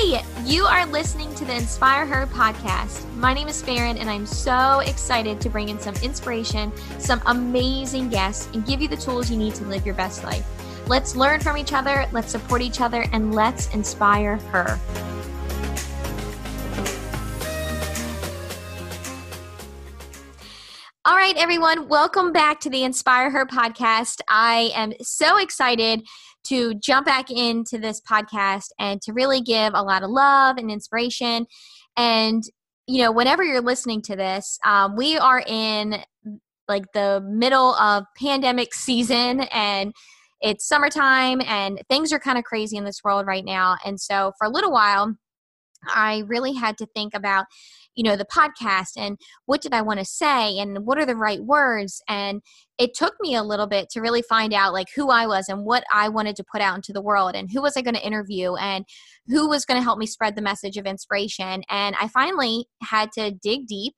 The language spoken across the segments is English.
Hey, you are listening to the Inspire Her podcast. My name is Farron, and I'm so excited to bring in some inspiration, some amazing guests, and give you the tools you need to live your best life. Let's learn from each other, let's support each other, and let's inspire her. All right, everyone, welcome back to the Inspire Her podcast. I am so excited to jump back into this podcast and to really give a lot of love and inspiration. And, you know, whenever you're listening to this, um, we are in like the middle of pandemic season and it's summertime and things are kind of crazy in this world right now. And so for a little while, I really had to think about, you know, the podcast and what did I want to say and what are the right words. And it took me a little bit to really find out like who I was and what I wanted to put out into the world and who was I going to interview and who was going to help me spread the message of inspiration. And I finally had to dig deep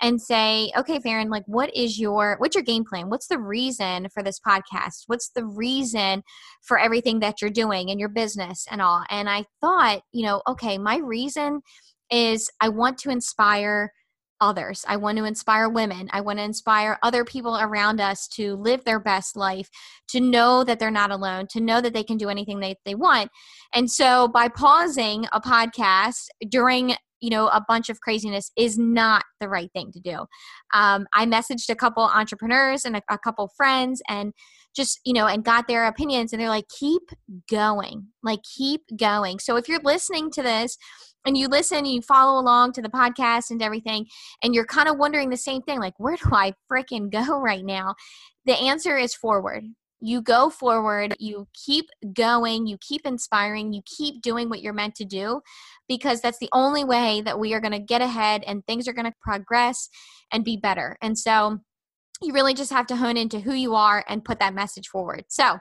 and say, okay, Farron, like what is your what's your game plan? What's the reason for this podcast? What's the reason for everything that you're doing in your business and all? And I thought, you know, okay, my reason is I want to inspire others. I want to inspire women. I want to inspire other people around us to live their best life, to know that they're not alone, to know that they can do anything they, they want. And so by pausing a podcast during you know a bunch of craziness is not the right thing to do um, i messaged a couple entrepreneurs and a, a couple friends and just you know and got their opinions and they're like keep going like keep going so if you're listening to this and you listen you follow along to the podcast and everything and you're kind of wondering the same thing like where do i freaking go right now the answer is forward you go forward, you keep going, you keep inspiring, you keep doing what you're meant to do because that's the only way that we are going to get ahead and things are going to progress and be better. And so you really just have to hone into who you are and put that message forward. So,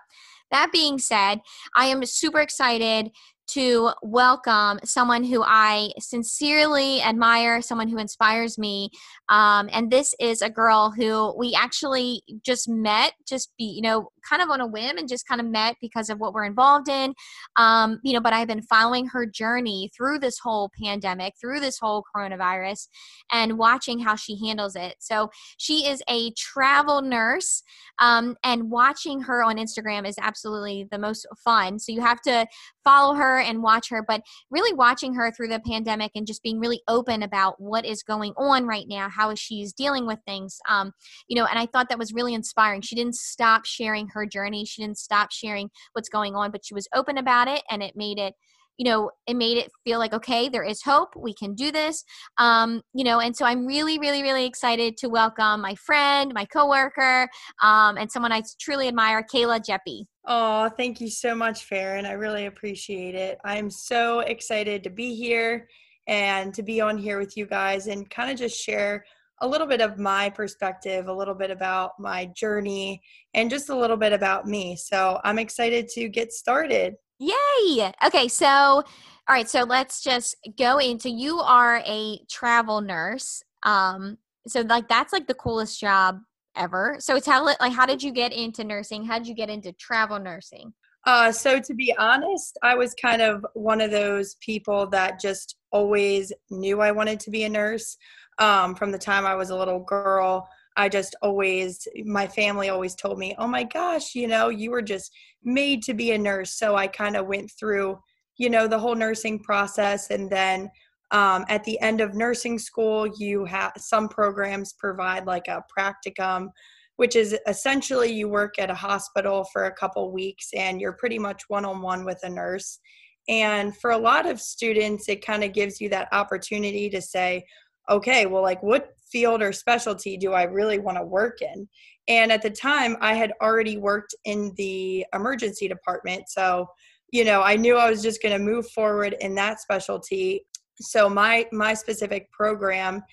that being said, I am super excited to welcome someone who I sincerely admire, someone who inspires me. Um, and this is a girl who we actually just met, just be, you know, kind of on a whim and just kind of met because of what we're involved in. Um, you know, but I've been following her journey through this whole pandemic, through this whole coronavirus, and watching how she handles it. So she is a travel nurse, um, and watching her on Instagram is absolutely the most fun. So you have to follow her and watch her, but really watching her through the pandemic and just being really open about what is going on right now, how she's dealing with things. Um, you know, and I thought that was really inspiring. She didn't stop sharing her journey. She didn't stop sharing what's going on, but she was open about it and it made it you know it made it feel like okay there is hope we can do this um, you know and so i'm really really really excited to welcome my friend my coworker um, and someone i truly admire kayla Jeppi oh thank you so much farron i really appreciate it i'm so excited to be here and to be on here with you guys and kind of just share a little bit of my perspective, a little bit about my journey, and just a little bit about me. So I'm excited to get started. Yay! Okay, so all right, so let's just go into you are a travel nurse. Um, so like that's like the coolest job ever. So tell it like how did you get into nursing? How did you get into travel nursing? Uh, so to be honest, I was kind of one of those people that just always knew I wanted to be a nurse um, from the time I was a little girl. I just always, my family always told me, oh my gosh, you know, you were just made to be a nurse. So I kind of went through, you know, the whole nursing process. And then um, at the end of nursing school, you have some programs provide like a practicum, which is essentially you work at a hospital for a couple weeks and you're pretty much one on one with a nurse. And for a lot of students, it kind of gives you that opportunity to say, okay, well, like what field or specialty do I really want to work in? And at the time, I had already worked in the emergency department. So, you know, I knew I was just going to move forward in that specialty. So, my my specific program,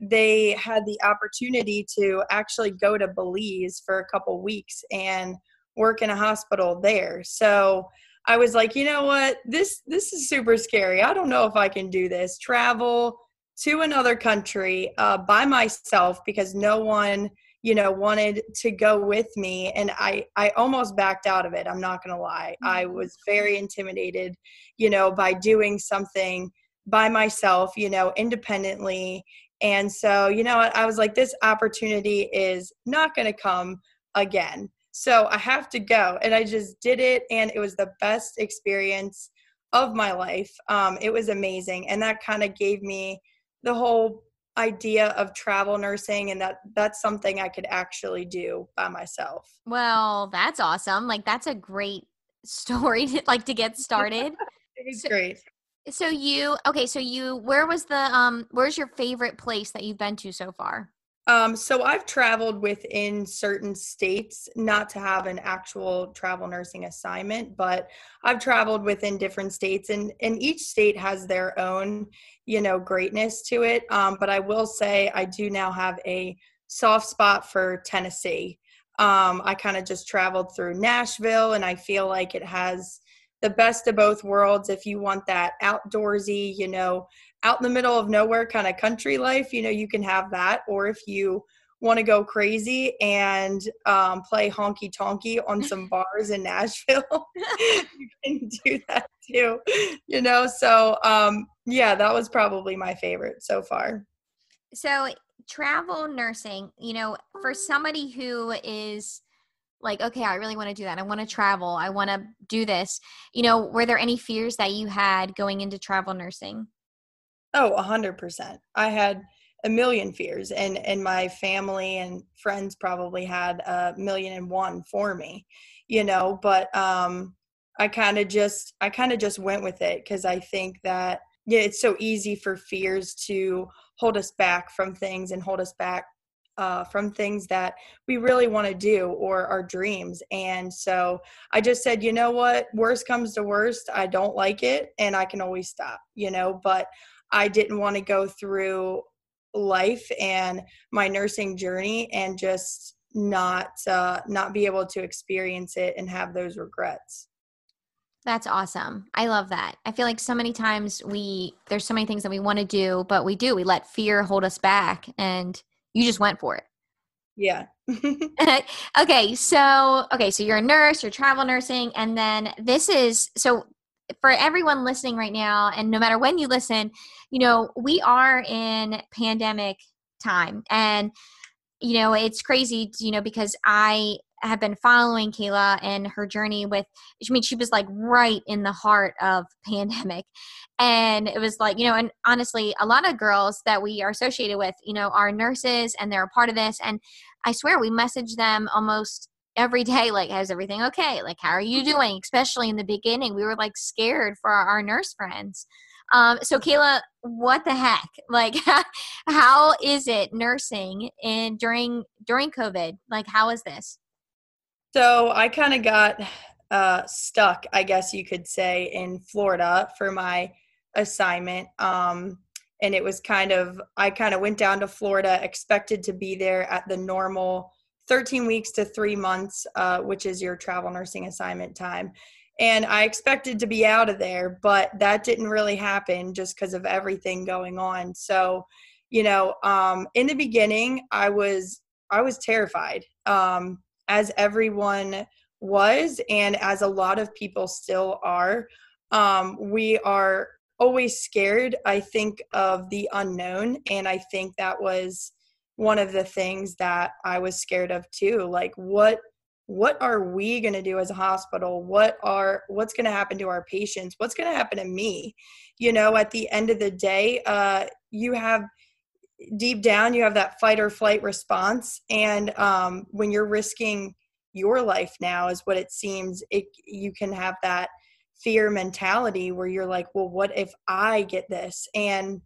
they had the opportunity to actually go to Belize for a couple weeks and work in a hospital there. So, I was like, you know what? This this is super scary. I don't know if I can do this. Travel, to another country uh, by myself because no one you know wanted to go with me and i i almost backed out of it i'm not going to lie i Mm-hmm. was very intimidated you know by doing something by myself you know independently and so you know i was like this opportunity is not going to come again so i have to go and i just did it and it was the best experience of my life um, it was amazing and that kind of gave me the whole idea of travel nursing and that that's something I could actually do by myself. Well, that's awesome. Like that's a great story to, like to get started. It was So- great. So you okay, so you where was the um where's your favorite place that you've been to so far? Um, so I've traveled within certain states, not to have an actual travel nursing assignment, but I've traveled within different states, and and each state has their own, you know, greatness to it. Um, but I will say I do now have a soft spot for Tennessee. Um, I kind of just traveled through Nashville, and I feel like it has the best of both worlds. If you want that outdoorsy, you know, out in the middle of nowhere kind of country life, you know, you can have that. Or if you want to go crazy and um, play honky tonky on some bars in Nashville, you can do that too. You know, so um, yeah, that was probably my favorite so far. So travel nursing, you know, for somebody who is like, okay, I really want to do that. I want to travel. I want to do this. You know, were there any fears that you had going into travel nursing? Oh, a hundred percent. I had a million fears and and my family and friends probably had a million and one for me, you know, but um I kind of just I kind of just went with it cuz I think that yeah, it's so easy for fears to hold us back from things and hold us back uh, from things that we really want to do or our dreams. And so I just said, you know what, worst comes to worst, I don't like it and I can always stop, you know, but I didn't want to go through life and my nursing journey and just not uh, not be able to experience it and have those regrets. That's awesome. I love that. I feel like so many times we there's so many things that we want to do, but we do. We let fear hold us back and you just went for it. Yeah. okay, so okay, so you're a nurse, you're travel nursing, and then this is so for everyone listening right now, and no matter when you listen, you know, we are in pandemic time. And, you know, it's crazy, you know, because I have been following Kayla and her journey with I mean she was like right in the heart of pandemic and it was like you know and honestly a lot of girls that we are associated with you know are nurses and they're a part of this and I swear we message them almost every day like how's everything okay like how are you doing especially in the beginning we were like scared for our, our nurse friends um, so Kayla, what the heck? Like, how is it nursing in during during COVID? Like, how is this? So I kind of got uh, stuck, I guess you could say, in Florida for my assignment. Um, and it was kind of, I kind of went down to Florida, expected to be there at the normal 13 weeks to three months, uh, which is your travel nursing assignment time. And I expected to be out of there, but that didn't really happen just because of everything going on. So, you know, um, in the beginning, I was I was terrified. Um, as everyone was and as a lot of people still are. Um, we are always scared i think of the unknown and i think that was one of the things that i was scared of too like what what are we going to do as a hospital? What are what's going to happen to our patients? What's going to happen to me? You know at the end of the day uh, you have deep down you have that fight or flight response. And um, when you're risking your life now is what it seems it, you can have that fear mentality where you're like well what if i get this? And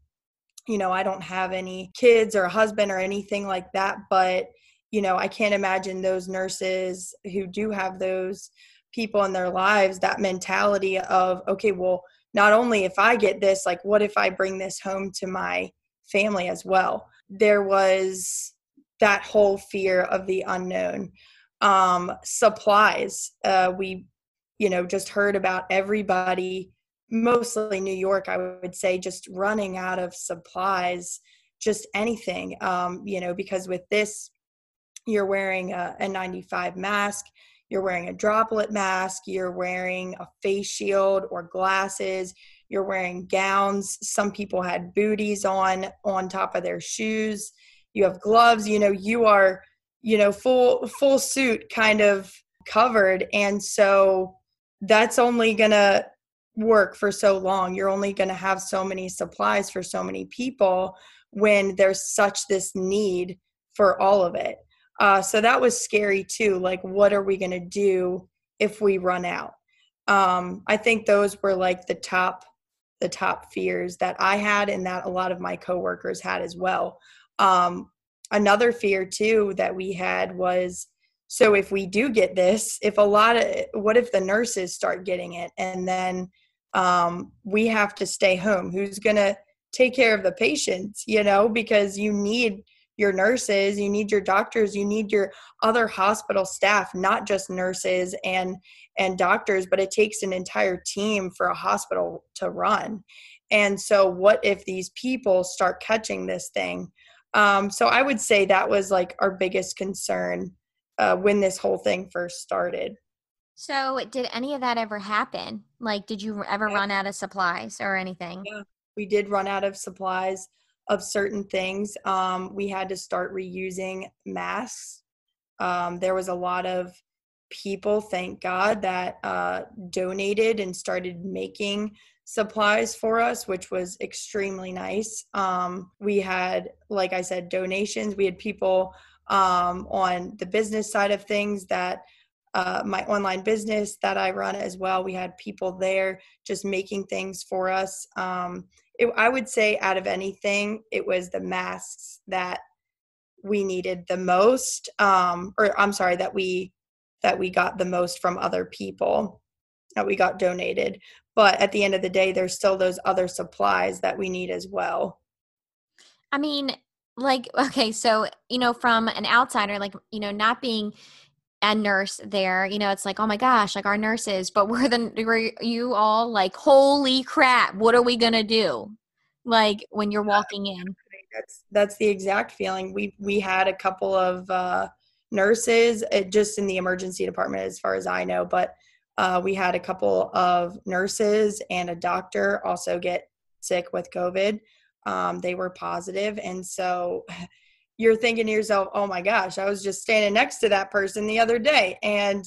you know i don't have any kids or a husband or anything like that but you know i can't imagine those nurses who do have those people in their lives that mentality of okay well not only if i get this like what if i bring this home to my family as well. There was that whole fear of the unknown. Um, supplies, uh, we, you know, just heard about everybody, mostly New York, I would say, just running out of supplies, just anything, um, you know, because with this you're wearing N95 mask, you're wearing a droplet mask, you're wearing a face shield or glasses, you're wearing gowns. Some people had booties on on top of their shoes. You have gloves, you know, you are, you know, full full suit kind of covered and so that's only going to work for so long. You're only going to have so many supplies for so many people when there's such this need for all of it. Uh, so that was scary too. Like, what are we going to do if we run out? Um, I think those were like the top, the top fears that I had, and that a lot of my coworkers had as well. Um, another fear too that we had was so if we do get this if a lot of what if the nurses start getting it and then um, we have to stay home who's to take care of the patients you know because you need your nurses you need your doctors you need your other hospital staff not just nurses and and doctors but it takes an entire team for a hospital to run and so what if these people start catching this thing um, so i would say that was like our biggest concern uh, when this whole thing first started so did any of that ever happen like did you ever yeah. run out of supplies or anything yeah we did run out of supplies of certain things. Um, we had to start reusing masks. Um, there was a lot of people, thank God, that uh, donated and started making supplies for us, which was extremely nice. Um, we had, like I said, donations. We had people um, on the business side of things that uh, my online business that I run as well. We had people there just making things for us. Um, it, I would say out of anything, it was the masks that we needed the most, um, or I'm sorry, that we that we got the most from other people that we got donated. But at the end of the day, there's still those other supplies that we need as well. I mean, like, okay, so, you know, from an outsider, like, you know, not being a nurse there you know it's like oh my gosh like our nurses but we're the were you all like holy crap what are we gonna do like when you're walking in that's that's the exact feeling we we had a couple of uh nurses uh, just in the emergency department as far as i know but uh, we had a couple of nurses and a doctor also get sick with covid um, they were positive and so you're thinking to yourself, oh my gosh, I was just standing next to that person the other day. And,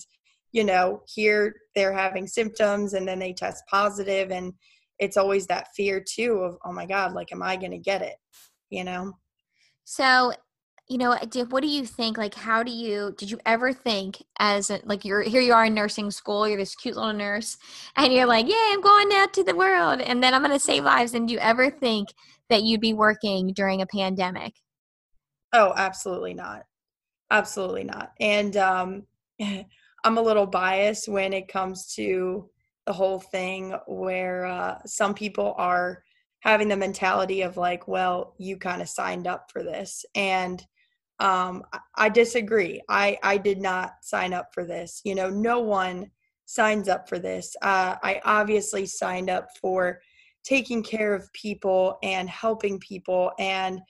you know, here they're having symptoms and then they test positive and it's always that fear too of, oh my God, like, am I going to get it? You know? So, you know, what do you think? Like, how do you, did you ever think as a, like you're, here you are in nursing school, you're this cute little nurse and you're like, yeah, I'm going out to the world and then I'm going to save lives. And do you ever think that you'd be working during a pandemic? Oh, absolutely not. Absolutely not. And um, I'm a little biased when it comes to the whole thing where uh, some people are having the mentality of like, well, you kind of signed up for this. And um, I disagree. I, I did not sign up for this. You know, no one signs up for this. Uh, I obviously signed up for taking care of people and helping people and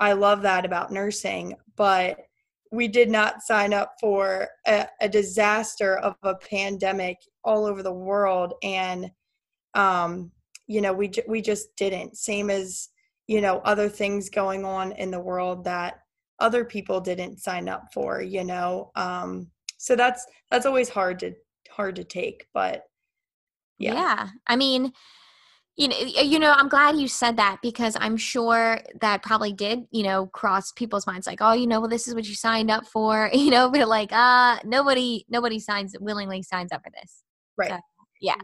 I love that about nursing, but we did not sign up for a, a disaster of a pandemic all over the world. And, um, you know, we, we just didn't. Same as, you know, other things going on in the world that other people didn't sign up for, you know. Um, so that's that's always hard to hard to take, but yeah. Yeah. I mean, you know, you know, I'm glad you said that because I'm sure that probably did, you know, cross people's minds like, oh, you know, well, this is what you signed up for, you know, but like, uh, nobody, nobody signs willingly signs up for this. Right. So, yeah.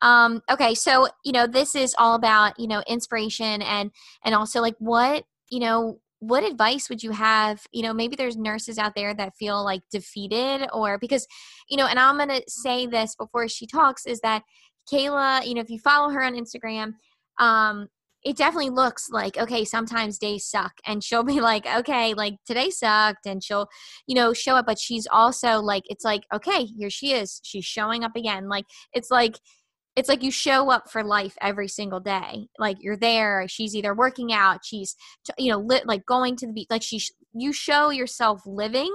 Um, okay. So, you know, this is all about, you know, inspiration and, and also like what, you know, what advice would you have you know maybe there's nurses out there that feel like defeated or because you know and i'm going to say this before she talks is that Kayla, you know, if you follow her on Instagram, um, it definitely looks like okay sometimes days suck and she'll be like okay like today sucked and she'll you know show up but she's also like it's like okay here she is she's showing up again like it's like it's like you show up for life every single day like you're there she's either working out she's you know lit, like going to the beach like she you show yourself living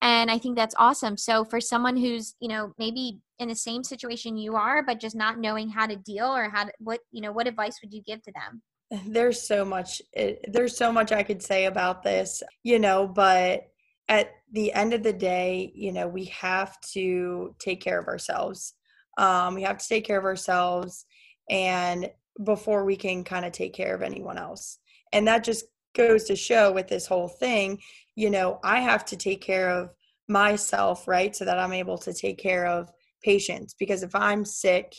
and i think that's awesome. So for someone who's you know maybe in the same situation you are but just not knowing how to deal or how to what you know what advice would you give to them? There's so much it, there's so much i could say about this you know but at the end of the day you know we have to take care of ourselves um, we have to take care of ourselves and before we can kind of take care of anyone else. And that just goes to show with this whole thing you know i have to take care of myself right? So that i'm able to take care of patients. Because if i'm sick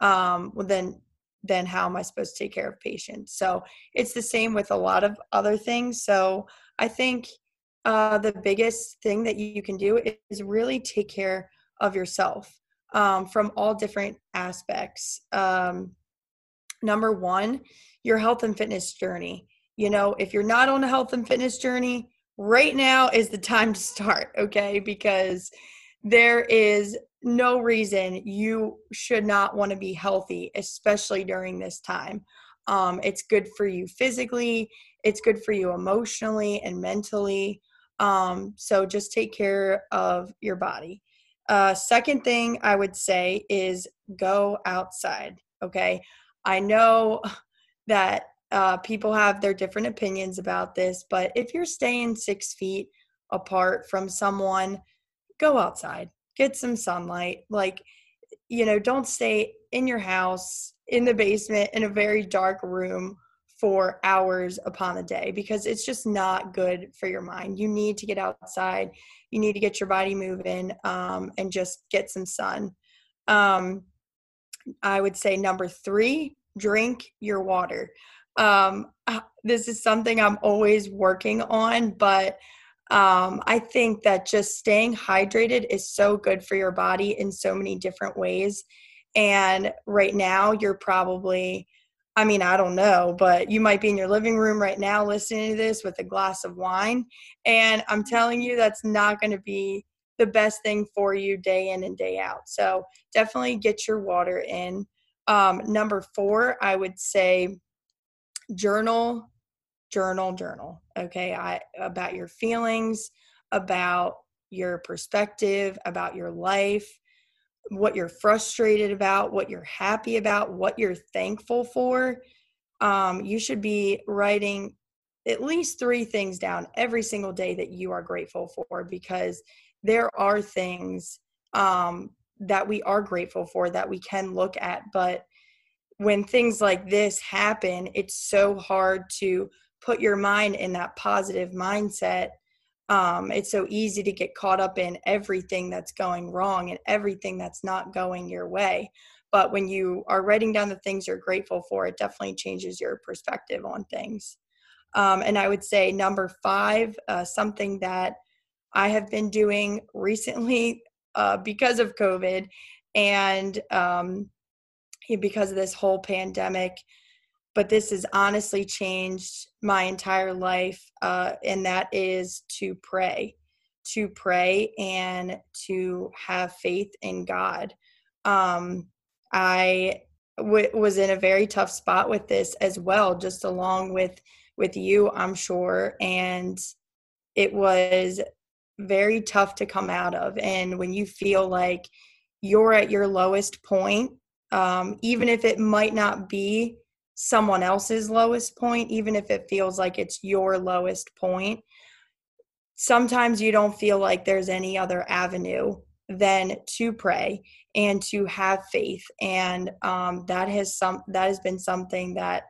um, well then then how am i supposed to take care of patients? So it's the same with a lot of other things. So i think uh, the biggest thing that you can do is really take care of yourself um, from all different aspects um, number one your health and fitness journey you know if you're not on a health and fitness journey right now is the time to start okay because there is no reason you should not want to be healthy, especially during this time. Um, it's good for you physically, it's good for you emotionally and mentally. Um, so just take care of your body. Uh, second thing I would say is go outside. Okay. I know that uh, people have their different opinions about this, but if you're staying six feet apart from someone, go outside get some sunlight like you know don't stay in your house in the basement in a very dark room for hours upon a day because it's just not good for your mind. You need to get outside. You need to get your body moving um, and just get some sun. Um, i would say number three drink your water. Um, uh, this is something i'm always working on but um, I think that just staying hydrated is so good for your body in so many different ways. And right now, you're probably, I mean, I don't know, but you might be in your living room right now listening to this with a glass of wine. And I'm telling you, that's not going to be the best thing for you day in and day out. So definitely get your water in. Um, number four, I would say journal journal journal okay i about your feelings about your perspective about your life what you're frustrated about what you're happy about what you're thankful for um, you should be writing at least three things down every single day that you are grateful for because there are things um, that we are grateful for that we can look at but when things like this happen it's so hard to put your mind in that positive mindset um, it's so easy to get caught up in everything that's going wrong and everything that's not going your way. But when you are writing down the things you're grateful for it definitely changes your perspective on things. Um, and i would say number five uh, something that i have been doing recently uh, because of covid and um, because of this whole pandemic but this has honestly changed my entire life, uh, and that is to pray, to pray and to have faith in God. Um, I w- was in a very tough spot with this as well, just along with with you, I'm sure, and it was very tough to come out of. And when you feel like you're at your lowest point, um, even if it might not be someone else's lowest point, even if it feels like it's your lowest point. Sometimes you don't feel like there's any other avenue than to pray and to have faith, and um, that has some that has been something that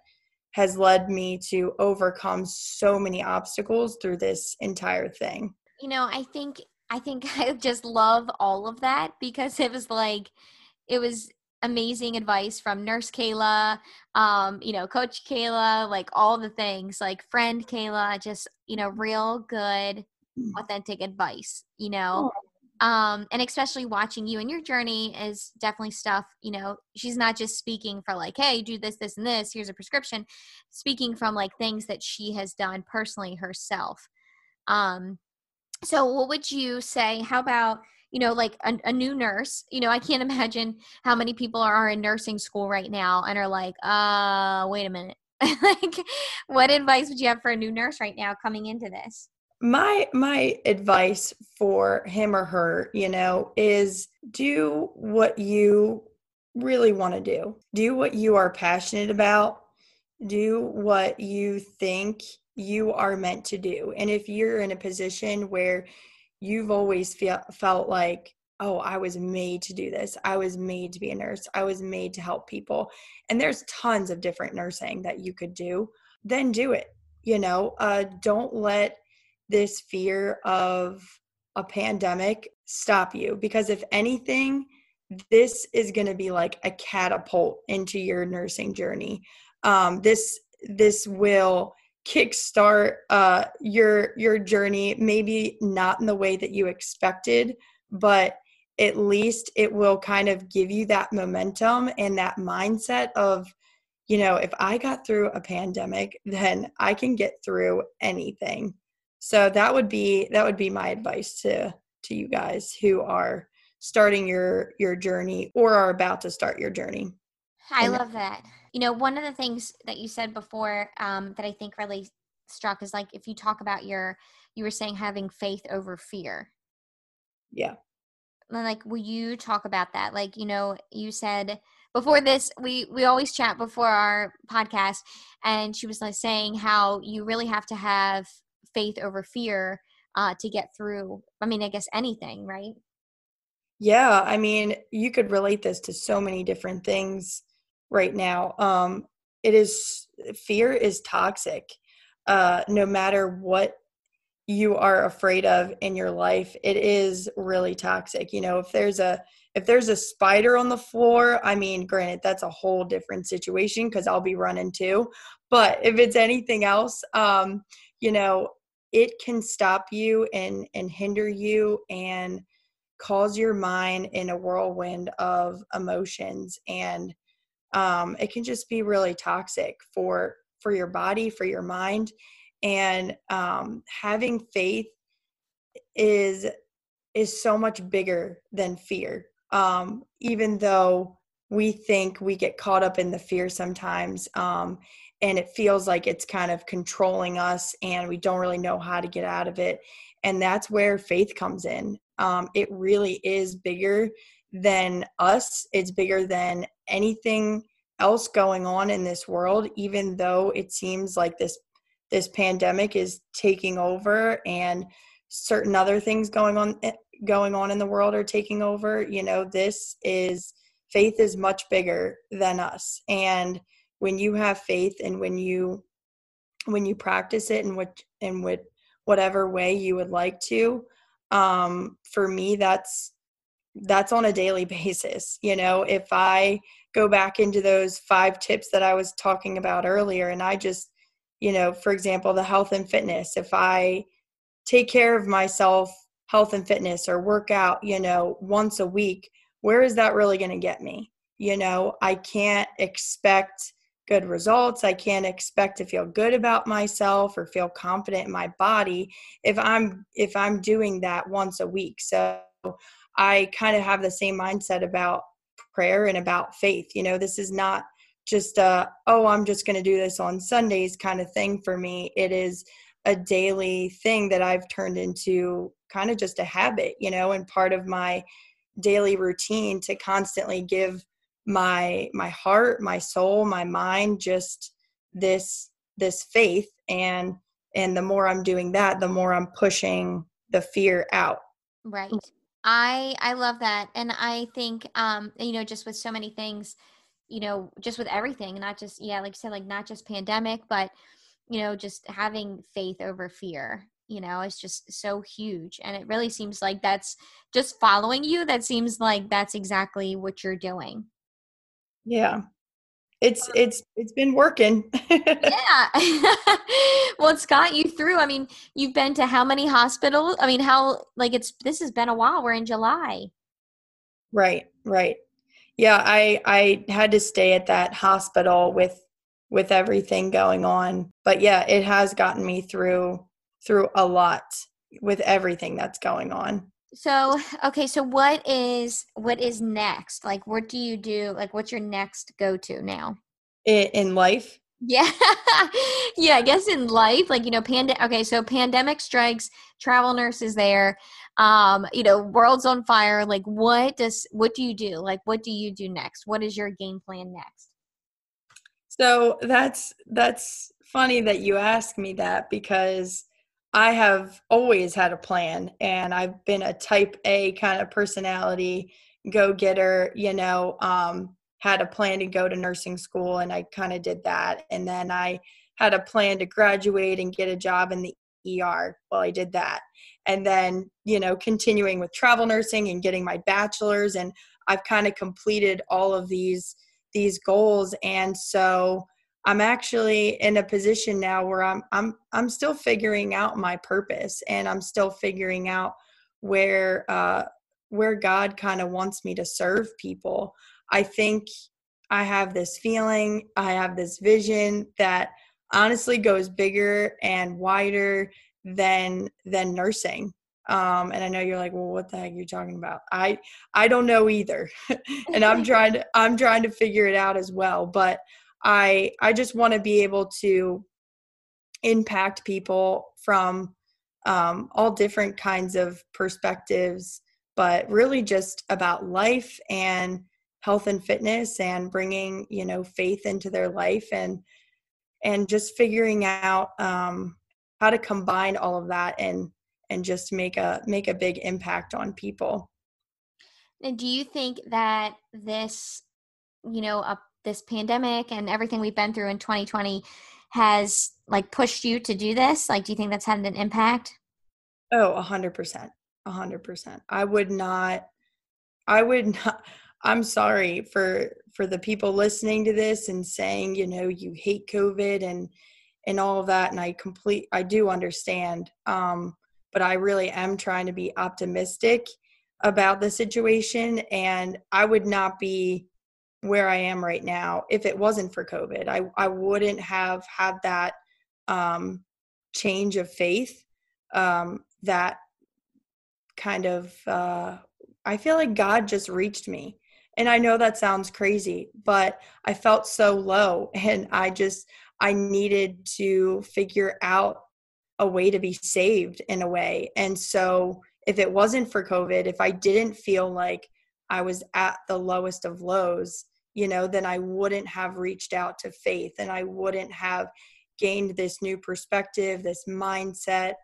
has led me to overcome so many obstacles through this entire thing. You know, I think I think I just love all of that because it was like it was amazing advice from Nurse Kayla, um, you know, Coach Kayla, like all the things, like friend Kayla, just, you know, real good, mm. authentic advice, you know. Um, and especially watching you and your journey is definitely stuff, you know, she's not just speaking for like, hey, do this, this, and this, here's a prescription, speaking from like things that she has done personally herself. Um, so what would you say? How about you know, like a, a, new nurse, you know, I can't imagine how many people are in nursing school right now and are like, uh, wait a minute. like, what advice would you have for a new nurse right now coming into this? My my advice for him or her, you know, is do what you really want to do. Do what you are passionate about. Do what you think you are meant to do. And if you're in a position where you've always feel, felt like, oh, I was made to do this, I was made to be a nurse, I was made to help people, and there's tons of different nursing that you could do, then do it. You know, uh, don't let this fear of a pandemic stop you because if anything, this is going to be like a catapult into your nursing journey. Um, this this will kickstart uh, your your journey maybe not in the way that you expected but at least it will kind of give you that momentum and that mindset of you know if i got through a pandemic then i can get through anything. So that would be that would be my advice to to you guys who are starting your your journey or are about to start your journey. I love that you know one of the things that you said before um, that i think really struck is like if you talk about your you were saying having faith over fear. Yeah. Like will you talk about that? Like you know you said before this we we always chat before our podcast and she was like saying how you really have to have faith over fear uh, to get through i mean i guess anything right? Yeah i mean you could relate this to so many different things right now. Um, it is fear is toxic. Uh, no matter what you are afraid of in your life, it is really toxic. You know, if there's a if there's a spider on the floor, I mean, granted, that's a whole different situation because I'll be running too. But if it's anything else, um, you know, it can stop you and and hinder you and cause your mind in a whirlwind of emotions and um, it can just be really toxic for for your body for your mind. And um, having faith is is so much bigger than fear. Um, even though we think we get caught up in the fear sometimes um, and it feels like it's kind of controlling us and we don't really know how to get out of it and that's where faith comes in. Um, it really is bigger than us. It's bigger than anything else going on in this world even though it seems like this this pandemic is taking over and certain other things going on eh, going on in the world are taking over you know this is faith is much bigger than us. And when you have faith and when you when you practice it in what in what whatever way you would like to um for me that's that's on a daily basis. You know, if I go back into those five tips that I was talking about earlier, and I just, you know, for example, the health and fitness, if I take care of myself, health and fitness, or work out, you know, once a week, where is that really going to get me? You know, I can't expect good results. I can't expect to feel good about myself or feel confident in my body if I'm if I'm doing that once a week. So I kind of have the same mindset about prayer and about faith. You know, this is not just a, oh, I'm just going to do this on Sundays kind of thing for me. It is a daily thing that I've turned into kind of just a habit, you know, and part of my daily routine to constantly give my my heart, my soul, my mind just this this faith and and the more I'm doing that, the more I'm pushing the fear out. Right. I I love that, and I think um you know just with so many things, you know, just with everything, not just yeah, like you said, like not just pandemic, but you know, just having faith over fear. You know, it's just so huge, and it really seems like that's just following you. That seems like that's exactly what you're doing. Yeah, it's it's it's been working. Yeah. Well it's got you through. I mean you've been to how many hospitals? I mean how like it's this has been a while. We're in july. Right right. Yeah i i had to stay at that hospital with with everything going on. But yeah it has gotten me through through a lot with everything that's going on So, okay, so what is what is next? Like what do you do? Like what's your next go to now? In, in life? Yeah. yeah, I guess in life, like, you know, pand okay, so pandemic strikes, travel nurses there, um, you know, world's on fire. Like what does what do you do? Like what do you do next? What is your game plan next? So that's that's funny that you ask me that because I have always had a plan and I've been a type A kind of personality, go getter, you know, um, had a plan to go to nursing school and I kind of did that. And then I had a plan to graduate and get a job in the ER. Well, I did that. And then, you know, continuing with travel nursing and getting my bachelor's and I've kind of completed all of these these goals and so I'm actually in a position now where I'm I'm I'm still figuring out my purpose and I'm still figuring out where uh, where God kind of wants me to serve people. I think I have this feeling, I have this vision that honestly goes bigger and wider than than nursing. Um, and I know you're like, well, what the heck are you talking about? I I don't know either, and I'm trying to I'm trying to figure it out as well. But I I just want to be able to impact people from um, all different kinds of perspectives, but really just about life and health and fitness and bringing you know faith into their life and and just figuring out um, how to combine all of that and and just make a make a big impact on people. And do you think that this, you know, a this pandemic and everything we've been through in 2020 has like pushed you to do this? Like, do you think that's had an impact? Oh, a hundred percent. A hundred percent. I would not, I would not, I'm sorry for, for the people listening to this and saying, you know, you hate COVID and, and all of that. And I complete, I do understand. Um, but I really am trying to be optimistic about the situation. And I would not be where I am right now if it wasn't for COVID. I, I wouldn't have had that um, change of faith um, that kind of, uh, I feel like God just reached me. And I know that sounds crazy, but I felt so low and I just, I needed to figure out a way to be saved in a way. And so if it wasn't for COVID, if I didn't feel like I was at the lowest of lows, you know, then I wouldn't have reached out to faith and I wouldn't have gained this new perspective, this mindset,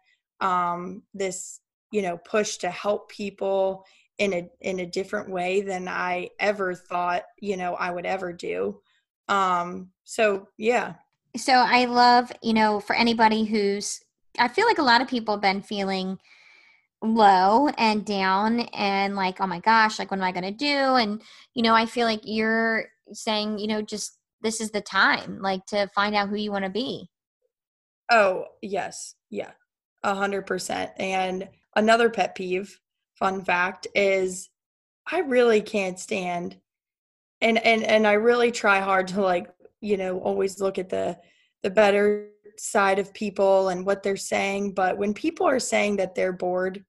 um, this, you know, push to help people in a in a different way than I ever thought, you know, I would ever do. Um, so yeah. So I love, you know, for anybody who's I feel like a lot of people have been feeling low and down and like oh my gosh like what am i going to do? And you know i feel like you're saying you know just this is the time like to find out who you want to be. Oh yes. Yeah. A hundred percent. And another pet peeve fun fact is i really can't stand and and and i really try hard to like you know always look at the the better side of people and what they're saying but when people are saying that they're bored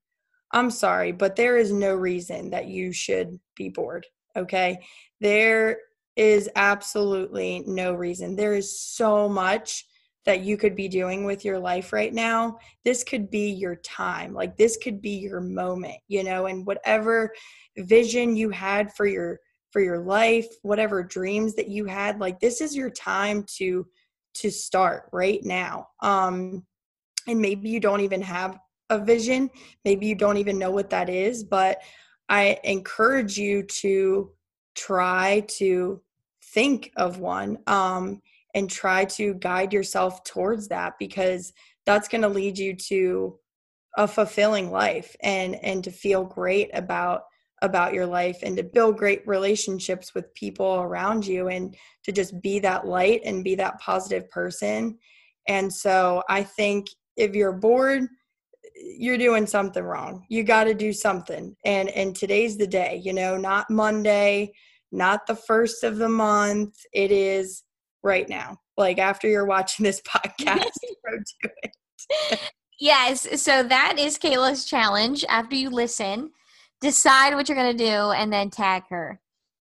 I'm sorry, but there is no reason that you should be bored. Okay. There is absolutely no reason. There is so much that you could be doing with your life right now. This could be your time. Like this could be your moment, you know, and whatever vision you had for your for your life, whatever dreams that you had, like this is your time to to start right now. Um and maybe you don't even have a vision. Maybe you don't even know what that is, but I encourage you to try to think of one um, and try to guide yourself towards that because that's going to lead you to a fulfilling life and and to feel great about about your life and to build great relationships with people around you and to just be that light and be that positive person and so i think if you're bored you're doing something wrong. You got to do something. And and today's the day, you know, not Monday, not the first of the month. It is right now. Like after you're watching this podcast, go do it. Yes. So that is Kayla's challenge. After you listen, decide what you're going to do and then tag her.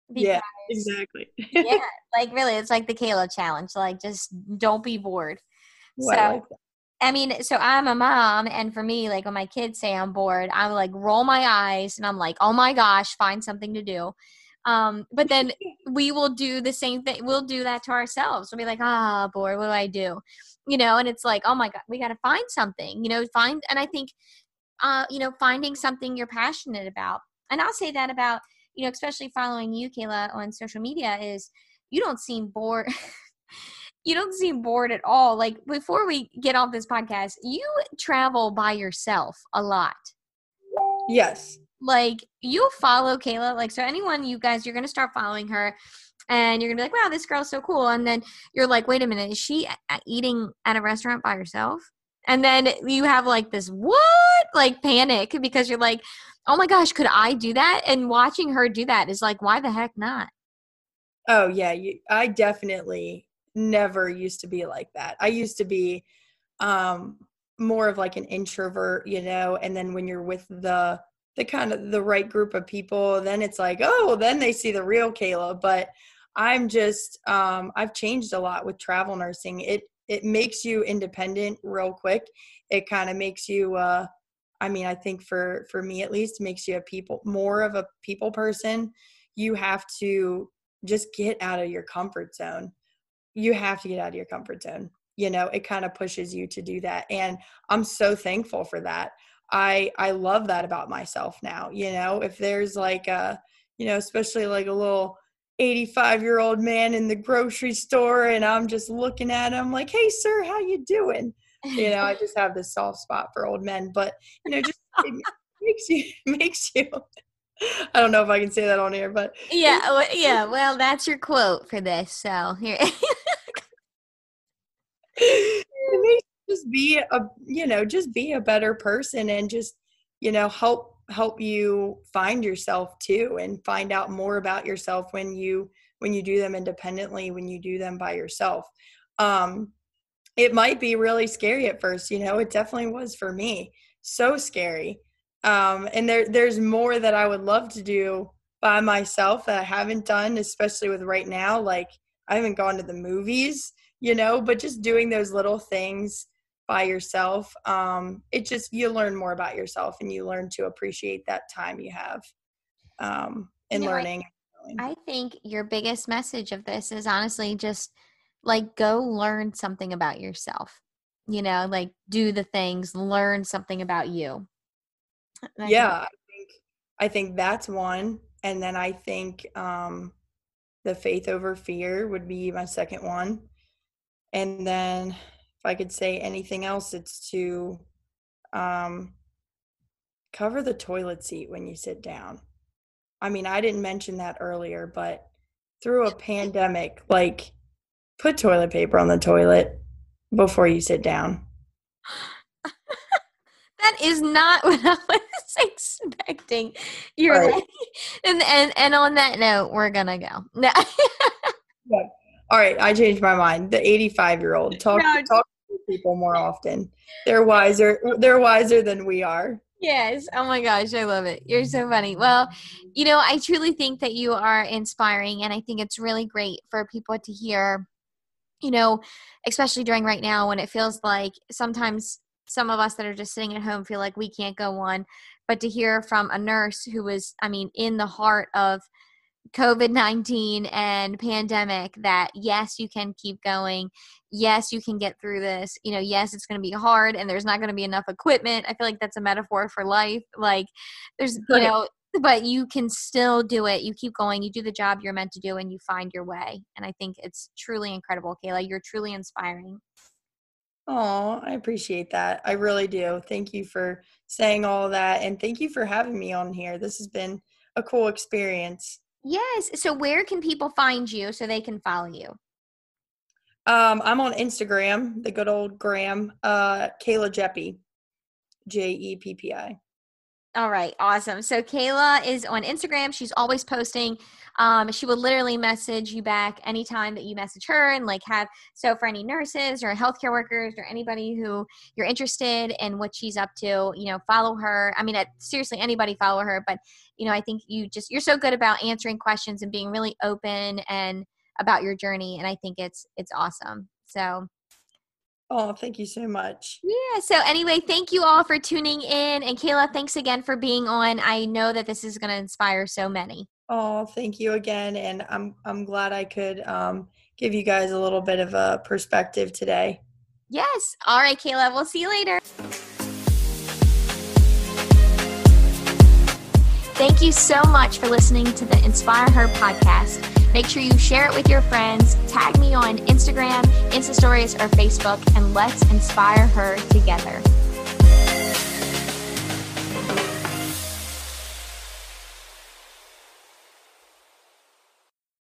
yeah, exactly. yeah, like really, it's like the Kayla challenge. Like, just don't be bored. Well, so, I like. I mean, so I'm a mom, and for me, like when my kids say I'm bored, I'm like roll my eyes and I'm like, oh my gosh, find something to do. Um, but then we will do the same thing. We'll do that to ourselves. We'll be like, ah, bored. What do I do? You know, and it's like, oh my god, we got to find something. You know, find. And I think, uh, you know, finding something you're passionate about. And I'll say that about you know, especially following you, Kayla, on social media, is you don't seem bored. you don't seem bored at all. Like before we get off this podcast, you travel by yourself a lot. Yes. Like you follow Kayla. Like so, anyone you guys, you're gonna start following her, and you're gonna be like, "Wow, this girl's so cool." And then you're like, "Wait a minute, is she uh, uh, eating at a restaurant by herself?" And then you have like this what like panic because you're like, "Oh my gosh, could I do that?" And watching her do that is like, why the heck not? Oh yeah, you, I definitely never used to be like that. I used to be um more of like an introvert, you know, and then when you're with the the kind of the right group of people, then it's like, oh, then they see the real Kayla. But I'm just um I've changed a lot with travel nursing. It it makes you independent real quick. It kind of makes you uh I mean, I think for for me at least makes you a people more of a people person. You have to just get out of your comfort zone. You have to get out of your comfort zone. You know, it kind of pushes you to do that. And I'm so thankful for that. I I love that about myself now. You know, if there's like a, you know, especially like a little 85 year old man in the grocery store and I'm just looking at him like, hey sir, how you doing? You know, I just have this soft spot for old men. But you know, just it makes you makes you I don't know if I can say that on here, but Yeah, well, yeah. Well, that's your quote for this. So here. Just be a you know just be a better person and just you know help help you find yourself too and find out more about yourself when you when you do them independently when you do them by yourself. Um it might be really scary at first you know it definitely was for me. So scary. Um and there there's more that i would love to do by myself that i haven't done especially with right now like i haven't gone to the movies you know but just doing those little things by yourself um it just you learn more about yourself and you learn to appreciate that time you have um in You know, I- learning I think your biggest message of this is honestly just like go learn something about yourself. You know, like do the things, learn something about you. And I yeah i think i think that's one and then i think um the faith over fear would be my second one and then if i could say anything else it's to um cover the toilet seat when you sit down i mean i didn't mention that earlier but through a pandemic like put toilet paper on the toilet before you sit down that is not what I was expecting. You're Right. like, and, and and on that note, we're gonna go. No. Yeah. All right, I changed my mind. The 85 year old talk No. talk to people more often. They're wiser. They're wiser than we are. Yes. Oh my gosh, I love it. You're so funny. Well, you know, I truly think that you are inspiring, and I think it's really great for people to hear, you know, especially during right now when it feels like sometimes some of us that are just sitting at home feel like we can't go on, but to hear from a nurse who was, I mean, in the heart of COVID 19 and pandemic that yes, you can keep going. Yes, you can get through this. You know, yes, it's going to be hard and there's not going to be enough equipment. I feel like that's a metaphor for life. Like, there's, you know, but you can still do it. You keep going, you do the job you're meant to do, and you find your way. And I think it's truly incredible, Kayla. You're truly inspiring. Oh, I appreciate that. I really do. Thank you for saying all that, and thank you for having me on here. This has been a cool experience. Yes. So, where can people find you so they can follow you? Um, I'm on Instagram, the good old Graham, uh, Kayla Jeppi, J E P P I. All right, awesome. So Kayla is on Instagram. She's always posting. Um, she will literally message you back anytime that you message her and like have so for any nurses or healthcare workers or anybody who you're interested in what she's up to, you know, follow her. I mean, seriously, anybody follow her. But you know, I think you just you're so good about answering questions and being really open and about your journey, and I think it's it's awesome. So Oh, thank you so much. Yeah. So, anyway, thank you all for tuning in. And Kayla, thanks again for being on. I know that this is going to inspire so many. Oh, thank you again. And I'm, I'm glad I could um, give you guys a little bit of a perspective today. Yes. All right, Kayla. We'll see you later. Thank you so much for listening to the Inspire Her podcast. Make sure you share it with your friends, tag me on Instagram, Insta Stories, or Facebook, and let's inspire her together.